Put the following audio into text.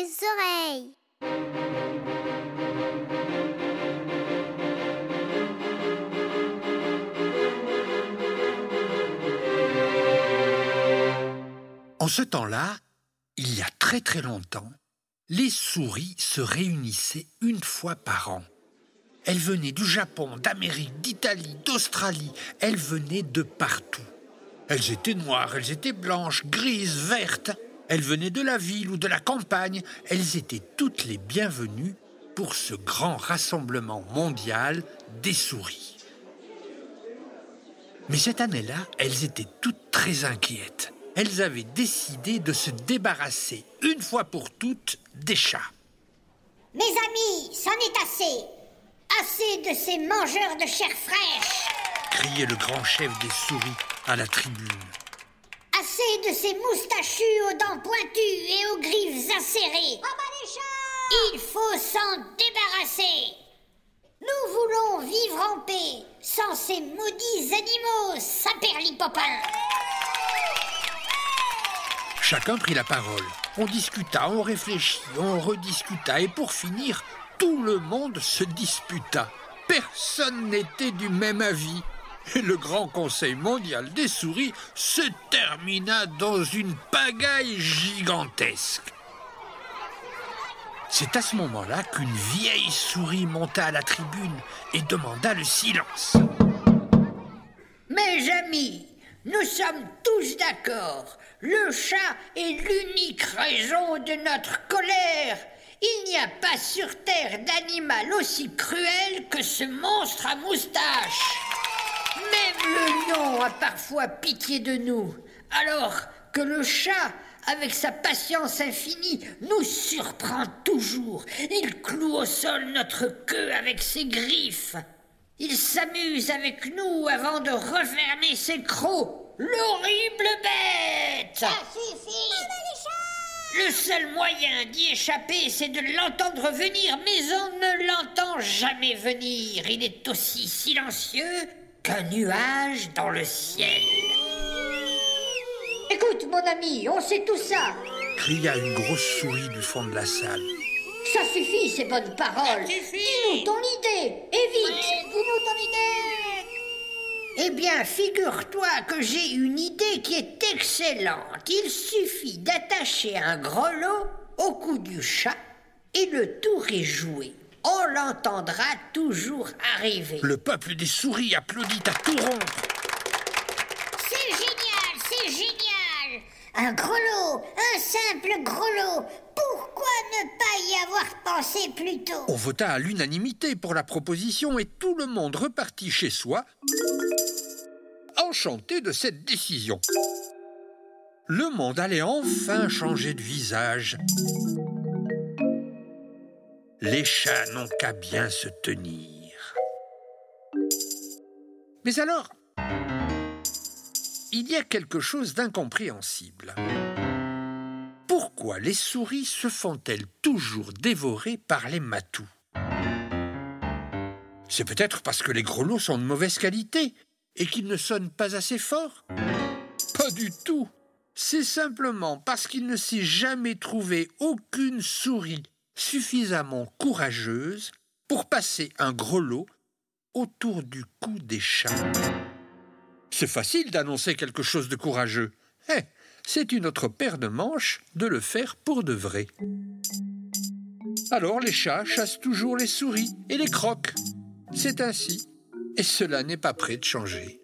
les oreilles. En ce temps-là, il y a très très longtemps, les souris se réunissaient une fois par an. Elles venaient du Japon, d'Amérique, d'Italie, d'Australie. Elles venaient de partout. Elles étaient noires, elles étaient blanches, grises, vertes. Elles venaient de la ville ou de la campagne. Elles étaient toutes les bienvenues pour ce grand rassemblement mondial des souris. Mais cette année-là, elles étaient toutes très inquiètes. Elles avaient décidé de se débarrasser une fois pour toutes des chats. Mes amis, c'en est assez. Assez de ces mangeurs de chair fraîche. criait le grand chef des souris à la tribune. De ces moustachus aux dents pointues et aux griffes acérées. Il faut s'en débarrasser. Nous voulons vivre en paix sans ces maudits animaux saperlipopins. Chacun prit la parole. On discuta, on réfléchit, on rediscuta, et pour finir, tout le monde se disputa. Personne n'était du même avis. Et le grand conseil mondial des souris se termina dans une pagaille gigantesque. C'est à ce moment-là qu'une vieille souris monta à la tribune et demanda le silence. Mes amis, nous sommes tous d'accord. Le chat est l'unique raison de notre colère. Il n'y a pas sur Terre d'animal aussi cruel que ce monstre à moustache. Même le lion a parfois pitié de nous. Alors que le chat, avec sa patience infinie, nous surprend toujours. Il cloue au sol notre queue avec ses griffes. Il s'amuse avec nous avant de refermer ses crocs. L'horrible bête Ça suffit. Le seul moyen d'y échapper, c'est de l'entendre venir, mais on ne l'entend jamais venir. Il est aussi silencieux qu'un nuage dans le ciel. Écoute, mon ami, on sait tout ça. cria une grosse souris du fond de la salle. Ça suffit, ces bonnes paroles. Dis-nous ton idée, et vite. Dis-nous ton idée. Eh bien, figure-toi que j'ai une idée qui est excellente. Il suffit d'attacher un grelot au cou du chat et le tour est joué. On l'entendra toujours arriver. Le peuple des souris applaudit à tout rompre. C'est génial, c'est génial. Un grelot, un simple grelot. Pourquoi ne pas y avoir pensé plus tôt? On vota à l'unanimité pour la proposition et tout le monde repartit chez soi, enchanté de cette décision. Le monde allait enfin changer de visage. Les chats n'ont qu'à bien se tenir. Mais alors, il y a quelque chose d'incompréhensible. Pourquoi les souris se font-elles toujours dévorer par les matous? C'est peut-être parce que les grelots sont de mauvaise qualité et qu'ils ne sonnent pas assez fort? Pas du tout C'est simplement parce qu'il ne s'est jamais trouvé aucune souris suffisamment courageuse pour passer un grelot autour du cou des chats. C'est facile d'annoncer quelque chose de courageux. Eh, c'est une autre paire de manches de le faire pour de vrai. Alors les chats chassent toujours les souris et les croquent. C'est ainsi, et cela n'est pas prêt de changer.